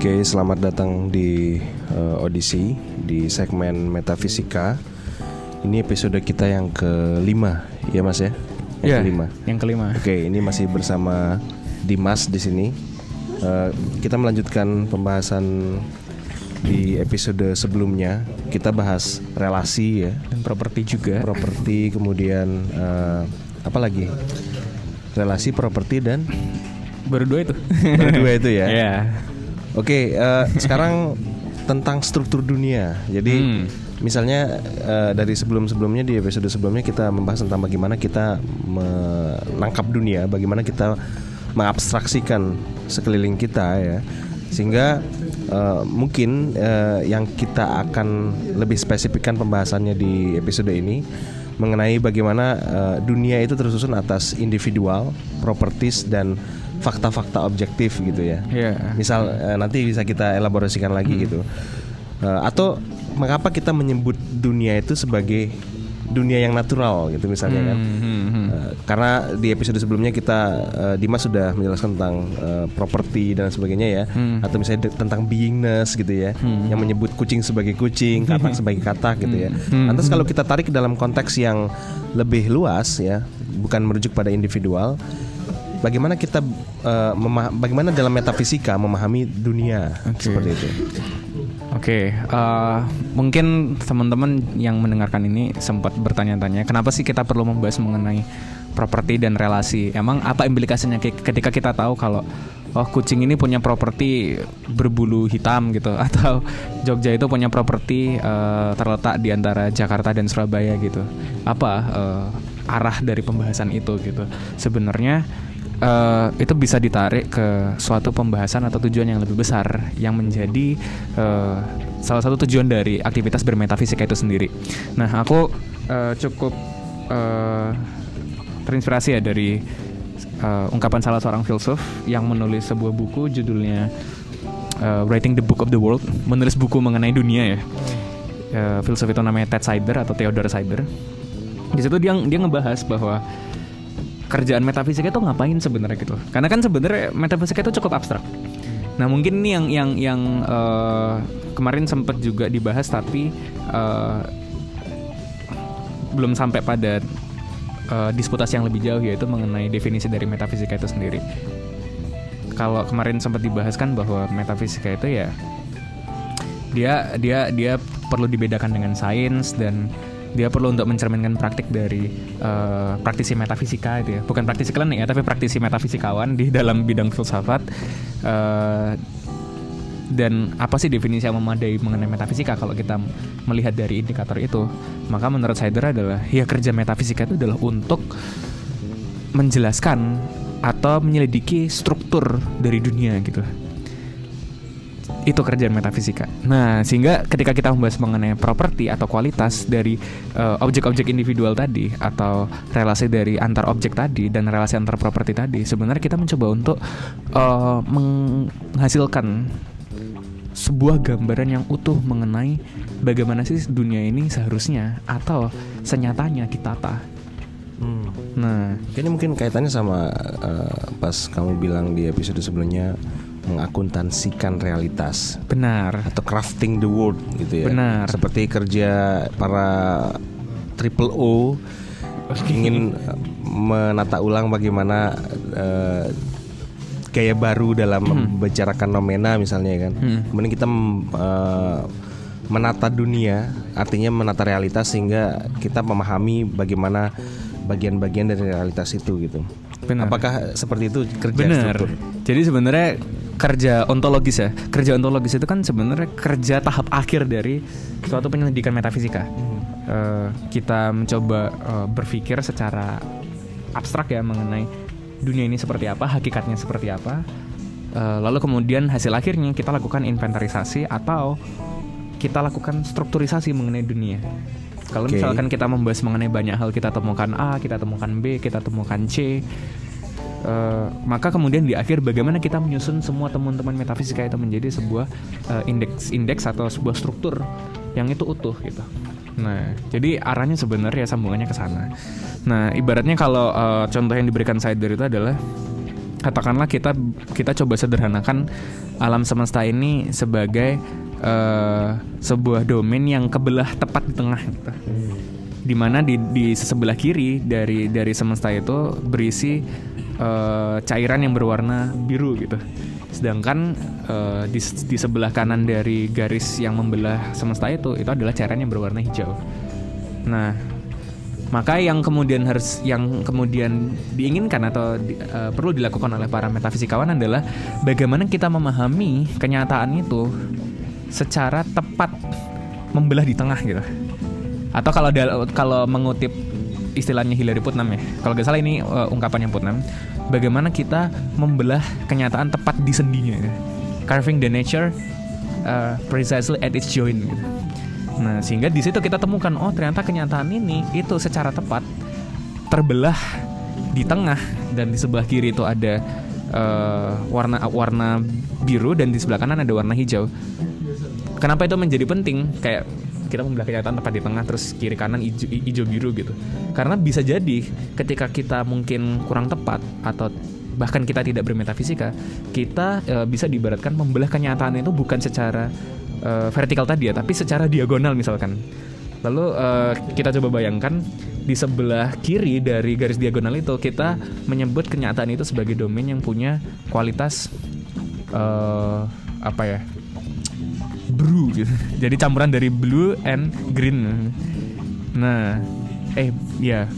Oke, selamat datang di uh, Odyssey di segmen Metafisika. Ini episode kita yang kelima, ya Mas ya? Yang Iya, kelima. Yang kelima. Oke, ini masih bersama Dimas di sini. Uh, kita melanjutkan pembahasan di episode sebelumnya. Kita bahas relasi ya, Dan properti juga. properti, kemudian uh, apa lagi? Relasi, properti dan Baru dua itu. berdua itu ya. Iya. Oke, eh, sekarang tentang struktur dunia. Jadi Hmm. misalnya eh, dari sebelum-sebelumnya di episode sebelumnya kita membahas tentang bagaimana kita menangkap dunia, bagaimana kita mengabstraksikan sekeliling kita ya. Sehingga eh, mungkin eh, yang kita akan lebih spesifikkan pembahasannya di episode ini mengenai bagaimana eh, dunia itu tersusun atas individual, properties dan fakta-fakta objektif gitu ya. Iya. Misal eh, nanti bisa kita elaborasikan lagi gitu. Eh, atau mengapa kita menyebut dunia itu sebagai dunia yang natural gitu misalnya kan? Hmm, hmm, hmm. Eh, karena di episode sebelumnya kita eh, Dimas sudah menjelaskan tentang eh, properti dan sebagainya ya, Hmm. atau misalnya tentang beingness gitu ya, yang menyebut kucing sebagai kucing, katak sebagai katak gitu ya. Hmm. Lantas kalau kita tarik dalam konteks yang lebih luas ya, bukan merujuk pada individual, bagaimana kita memah- bagaimana dalam metafisika memahami dunia Oke. seperti itu. Oke, eh, mungkin teman-teman yang mendengarkan ini sempat bertanya-tanya, kenapa sih kita perlu membahas mengenai properti dan relasi? Emang apa implikasinya ke- ketika kita tahu kalau oh kucing ini punya properti berbulu hitam gitu, atau Jogja itu punya properti eh, terletak di antara Jakarta dan Surabaya gitu? Apa eh, arah dari pembahasan itu gitu? Sebenarnya eh, itu bisa ditarik ke suatu pembahasan atau tujuan yang lebih besar yang menjadi eh, salah satu tujuan dari aktivitas bermetafisika itu sendiri. Nah, aku eh, cukup eh, terinspirasi ya dari eh, ungkapan salah seorang filsuf yang menulis sebuah buku judulnya eh, Writing the Book of the World, menulis buku mengenai dunia ya. Eh, filsuf itu namanya Ted Sider atau Theodore Sider. Di situ dia dia ngebahas bahwa kerjaan metafisika itu ngapain sebenarnya gitu? Karena kan sebenarnya metafisika itu cukup abstrak. Nah mungkin ini yang yang yang eh, kemarin sempat juga dibahas tapi eh, belum sampai pada eh, disputasi yang lebih jauh yaitu mengenai definisi dari metafisika itu sendiri. Kalau kemarin sempat dibahas kan bahwa metafisika itu ya dia dia dia perlu dibedakan dengan sains dan dia perlu untuk mencerminkan praktik dari eh, praktisi metafisika itu ya. Bukan praktisi klinik ya tapi praktisi metafisikawan di dalam bidang filsafat Eh, dan apa sih definisi yang memadai mengenai metafisika kalau kita melihat dari indikator itu? Maka menurut Sider adalah ya kerja metafisika itu adalah untuk menjelaskan atau menyelidiki struktur dari dunia gitu itu kerjaan metafisika. Nah, sehingga ketika kita membahas mengenai properti atau kualitas dari eh, objek-objek individual tadi atau relasi dari antar objek tadi dan relasi antar properti tadi, sebenarnya kita mencoba untuk eh, menghasilkan sebuah gambaran yang utuh mengenai bagaimana sih dunia ini seharusnya atau senyatanya ditata. Hmm. Nah, Ini mungkin kaitannya sama eh, pas kamu bilang di episode sebelumnya mengakuntansikan realitas benar. atau crafting the world gitu ya. Benar. Seperti kerja para triple O ingin eh, menata ulang bagaimana eh, gaya baru dalam membicarakan nomena misalnya kan. Hmm. Kemudian kita eh, menata dunia, artinya menata realitas sehingga kita memahami bagaimana bagian-bagian dari realitas itu gitu. Benar. Apakah seperti itu kerja Benar. struktur? Jadi sebenarnya kerja ontologis ya. Kerja ontologis itu kan sebenarnya kerja tahap akhir dari suatu penyelidikan metafisika. Eh, kita mencoba eh, berpikir secara abstrak ya mengenai dunia ini seperti apa, hakikatnya seperti apa. Eh, lalu kemudian hasil akhirnya kita lakukan inventarisasi atau kita lakukan strukturisasi mengenai dunia. Kalau Oke. misalkan kita membahas mengenai banyak hal, kita temukan A, kita temukan B, kita temukan C. Eh, maka kemudian di akhir bagaimana kita menyusun semua temuan-temuan metafisika itu menjadi sebuah eh, indeks indeks atau sebuah struktur yang itu utuh gitu. Nah, jadi arahnya sebenarnya sambungannya ke sana. Nah, ibaratnya kalau eh, contoh yang diberikan Sider itu adalah katakanlah kita kita coba sederhanakan alam semesta ini sebagai uh, sebuah domain yang kebelah tepat di tengah gitu. Di mana di di sebelah kiri dari dari semesta itu berisi uh, cairan yang berwarna biru gitu. Sedangkan uh, di, di sebelah kanan dari garis yang membelah semesta itu itu adalah cairan yang berwarna hijau. Nah, maka yang kemudian harus yang kemudian diinginkan atau di, uh, perlu dilakukan oleh para metafisikawan adalah bagaimana kita memahami kenyataan itu secara tepat membelah di tengah gitu. Atau kalau kalau mengutip istilahnya Hillary Putnam ya. Kalau gak salah ini uh, ungkapannya Putnam, bagaimana kita membelah kenyataan tepat di sendinya gitu. Carving the nature uh, precisely at its joint gitu. Nah, sehingga di situ kita temukan oh ternyata kenyataan ini itu secara tepat terbelah di tengah dan di sebelah kiri itu ada uh, warna warna biru dan di sebelah kanan ada warna hijau. Kenapa itu menjadi penting? Kayak kita membelah kenyataan tepat di tengah terus kiri kanan hijau, hijau biru gitu. Karena bisa jadi ketika kita mungkin kurang tepat atau bahkan kita tidak bermetafisika, kita e, bisa diibaratkan membelah kenyataan itu bukan secara uh, vertikal tadi ya, tapi secara diagonal misalkan. Lalu uh, kita coba bayangkan di sebelah kiri dari garis diagonal itu kita menyebut kenyataan itu sebagai domain yang punya kualitas uh, apa ya? Blue gitu. Jadi campuran dari blue and green. Nah, eh ya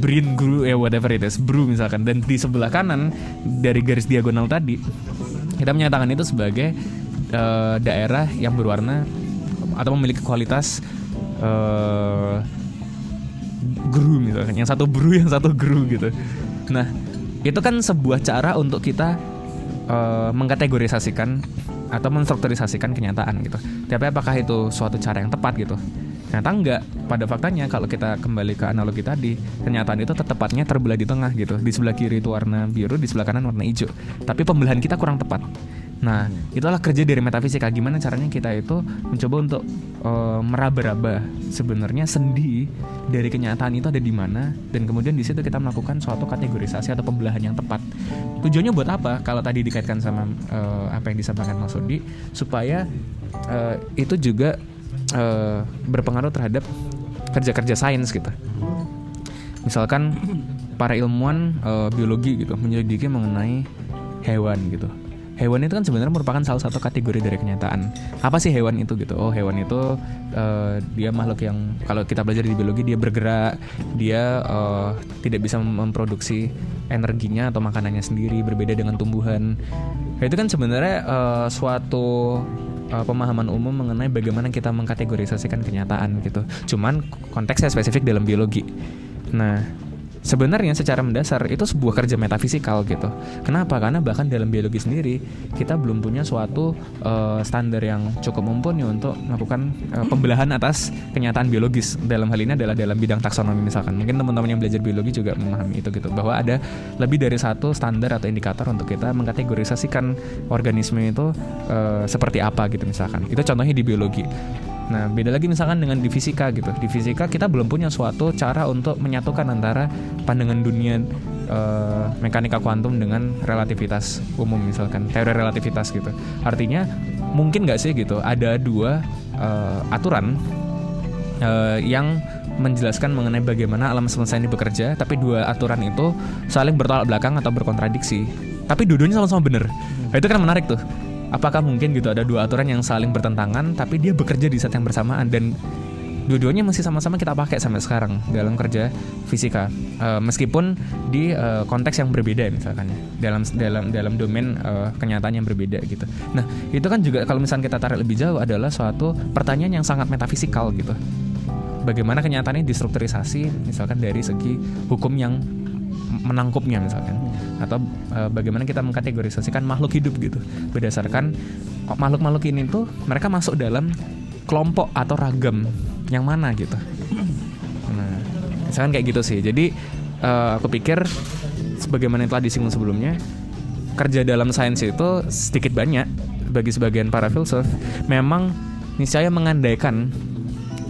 green blue ya whatever it is, blue misalkan. Dan di sebelah kanan dari garis diagonal tadi kita menyatakan itu sebagai uh, daerah yang berwarna atau memiliki kualitas uh, gru misalkan. Yang satu bru yang satu gru gitu. Nah itu kan sebuah cara untuk kita uh, mengkategorisasikan atau menstrukturisasikan kenyataan gitu tapi apakah itu suatu cara yang tepat gitu Ternyata enggak. Pada faktanya kalau kita kembali ke analogi tadi, kenyataan itu tepatnya terbelah di tengah gitu. Di sebelah kiri itu warna biru, di sebelah kanan warna hijau. Tapi pembelahan kita kurang tepat. Nah, itulah kerja dari metafisika. Gimana caranya kita itu mencoba untuk uh, meraba-raba sebenarnya sendi dari kenyataan itu ada di mana dan kemudian di situ kita melakukan suatu kategorisasi atau pembelahan yang tepat. Tujuannya buat apa? Kalau tadi dikaitkan sama uh, apa yang disampaikan Mas Sudi supaya uh, itu juga uh, berpengaruh terhadap kerja-kerja sains gitu. Misalkan para ilmuwan uh, biologi gitu menyelidiki mengenai hewan gitu hewan itu kan sebenarnya merupakan salah satu kategori dari kenyataan. Apa sih hewan itu gitu? Oh, hewan itu uh, dia makhluk yang kalau kita belajar di biologi dia bergerak, dia uh, tidak bisa memproduksi energinya atau makanannya sendiri, berbeda dengan tumbuhan. Nah, itu kan sebenarnya uh, suatu uh, pemahaman umum mengenai bagaimana kita mengkategorisasikan kenyataan gitu. Cuman konteksnya spesifik dalam biologi. Nah, sebenarnya secara mendasar itu sebuah kerja metafisikal gitu. Kenapa? Karena bahkan dalam biologi sendiri kita belum punya suatu uh, standar yang cukup mumpuni untuk melakukan uh, pembelahan atas kenyataan biologis. Dalam hal ini adalah dalam bidang taksonomi misalkan. Mungkin teman-teman yang belajar biologi juga memahami itu gitu bahwa ada lebih dari satu standar atau indikator untuk kita mengkategorisasikan organisme itu uh, seperti apa gitu misalkan. Itu contohnya di biologi. Nah, beda lagi misalkan dengan di fisika gitu. Di fisika kita belum punya suatu cara untuk menyatukan antara pandangan dunia uh, mekanika kuantum dengan relativitas umum misalkan teori relativitas gitu. Artinya mungkin nggak sih gitu ada dua uh, aturan uh, yang menjelaskan mengenai bagaimana alam semesta ini bekerja, tapi dua aturan itu saling bertolak belakang atau berkontradiksi. Tapi dua-duanya sama-sama benar. Nah, itu kan menarik tuh apakah mungkin gitu ada dua aturan yang saling bertentangan tapi dia bekerja di saat yang bersamaan? Dan dua-duanya masih sama-sama kita pakai sampai sekarang dalam kerja fisika. Uh, meskipun di uh, konteks yang berbeda misalkan ya. Dalam dalam dalam domain uh, kenyataan yang berbeda gitu. Nah itu kan juga kalau misalnya kita tarik lebih jauh adalah suatu pertanyaan yang sangat metafisikal gitu. Bagaimana kenyataannya distrukturisasi misalkan dari segi hukum yang menangkupnya misalkan. Atau e, bagaimana kita mengkategorisasikan makhluk hidup gitu. Berdasarkan makhluk-makhluk ini tuh mereka masuk dalam kelompok atau ragam yang mana gitu. Nah misalkan kayak gitu sih. Jadi e, aku pikir sebagaimana yang telah disinggung sebelumnya kerja dalam sains itu sedikit banyak bagi sebagian para filsuf. Memang niscaya mengandaikan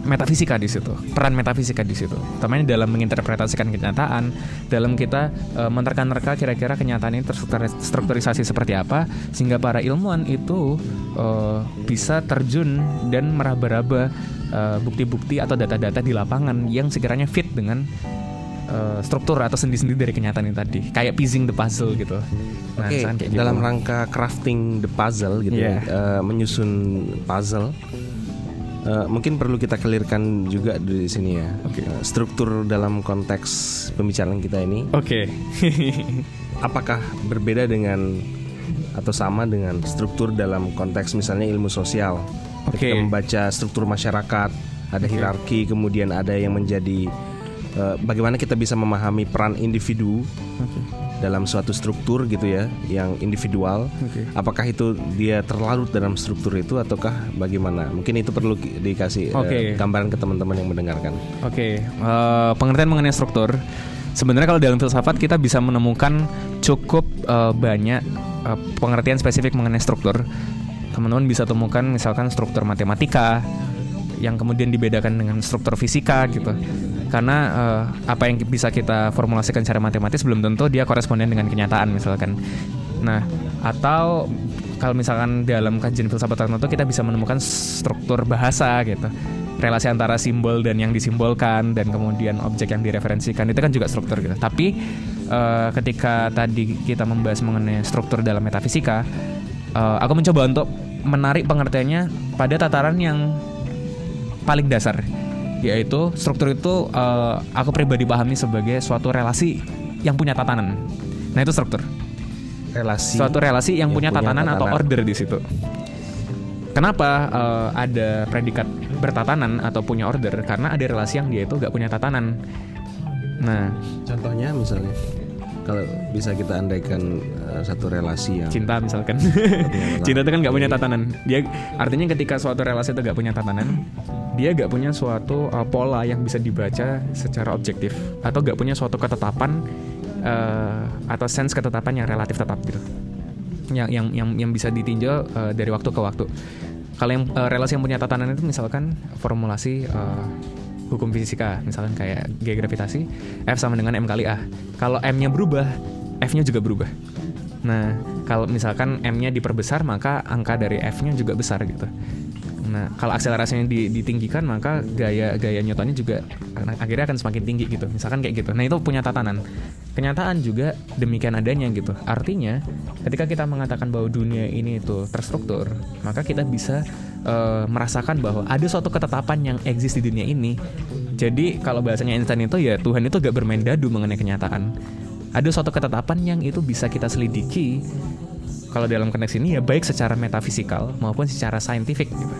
metafisika di situ, peran metafisika di situ. Utamanya dalam menginterpretasikan kenyataan, dalam kita uh, menerka-nerka kira-kira kenyataan ini terstrukturisasi seperti apa, sehingga para ilmuwan itu uh, bisa terjun dan meraba-raba bukti-bukti uh, atau data-data di lapangan yang sekiranya fit dengan uh, struktur atau sendi-sendi dari kenyataan ini tadi kayak piecing the puzzle gitu. Nah, Oke, okay, gitu. dalam rangka crafting the puzzle gitu yeah. ya, uh, menyusun puzzle. Uh, mungkin perlu kita kelirkan juga di sini ya. Okay. Uh, struktur dalam konteks pembicaraan kita ini. Oke. Okay. apakah berbeda dengan atau sama dengan struktur dalam konteks misalnya ilmu sosial? Okay. Kita membaca struktur masyarakat, ada okay. hierarki, kemudian ada yang menjadi uh, bagaimana kita bisa memahami peran individu okay. Dalam suatu struktur gitu ya yang individual okay. apakah itu dia terlarut dalam struktur itu ataukah bagaimana mungkin itu perlu dikasih okay. uh, gambaran ke teman-teman yang mendengarkan oke okay. uh, eh, pengertian mengenai struktur sebenarnya kalau dalam filsafat kita bisa menemukan cukup uh, banyak uh, pengertian spesifik mengenai struktur teman-teman bisa temukan misalkan struktur matematika yang kemudian dibedakan dengan struktur fisika gitu karena uh, apa yang bisa kita formulasikan secara matematis belum tentu dia koresponden dengan kenyataan misalkan. Nah, atau kalau misalkan dalam kajian filsafat tertentu kita bisa menemukan struktur bahasa gitu relasi antara simbol dan yang disimbolkan dan kemudian objek yang direferensikan itu kan juga struktur gitu. Tapi uh, ketika tadi kita membahas mengenai struktur dalam metafisika, uh, aku mencoba untuk menarik pengertiannya pada tataran yang paling dasar yaitu struktur itu uh, aku pribadi pahami sebagai suatu relasi yang punya tatanan. Nah itu struktur. Relasi. Suatu relasi yang, yang punya, punya tatanan, tatanan atau order di situ. Kenapa uh, ada predikat bertatanan atau punya order? Karena ada relasi yang dia itu gak punya tatanan. Nah, contohnya misalnya kalau bisa kita andaikan uh, satu relasi yang cinta misalkan. Cinta itu kan nggak punya tatanan. Dia artinya ketika suatu relasi itu nggak punya tatanan dia nggak punya suatu uh, pola yang bisa dibaca secara objektif atau nggak punya suatu ketetapan uh, atau sense ketetapan yang relatif tetap gitu. Yang yang yang, yang bisa ditinjau uh, dari waktu ke waktu. Kalau yang uh, relasi yang punya tatanan itu misalkan formulasi uh, hukum fisika misalkan kayak G gravitasi F sama dengan M kali A. Kalau M-nya berubah F-nya juga berubah. Nah kalau misalkan M-nya diperbesar maka angka dari F-nya juga besar gitu Nah, kalau akselerasinya ditinggikan maka gaya gaya Newtonnya juga akhirnya akan semakin tinggi gitu. Misalkan kayak gitu. Nah, itu punya tatanan. Kenyataan juga demikian adanya gitu. Artinya, ketika kita mengatakan bahwa dunia ini itu terstruktur, maka kita bisa uh, merasakan bahwa ada suatu ketetapan yang eksis di dunia ini. Jadi, kalau bahasanya Einstein itu ya Tuhan itu gak bermain dadu mengenai kenyataan. Ada suatu ketetapan yang itu bisa kita selidiki kalau dalam konteks ini ya baik secara metafisikal maupun secara saintifik gitu.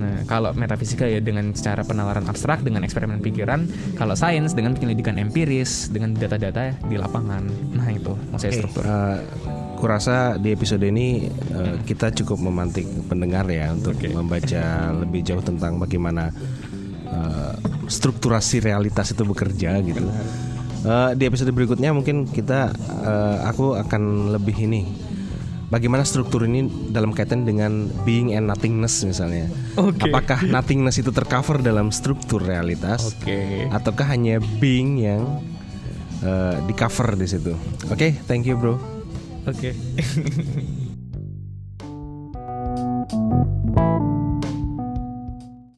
Nah, kalau metafisika ya dengan cara penalaran abstrak, dengan eksperimen pikiran. Kalau sains dengan penyelidikan empiris, dengan data-data di lapangan. Nah itu maksudnya okay. struktur. Uh, kurasa di episode ini uh, kita cukup memantik pendengar ya untuk okay. membaca lebih jauh tentang bagaimana uh, strukturasi realitas itu bekerja gitu. Uh, di episode berikutnya mungkin kita uh, aku akan lebih ini bagaimana struktur ini dalam kaitan dengan being and nothingness misalnya. Okay. Apakah nothingness itu tercover dalam struktur realitas? Okay. Ataukah hanya being yang uh, di cover di situ? Oke, okay, thank you bro. Oke. Okay.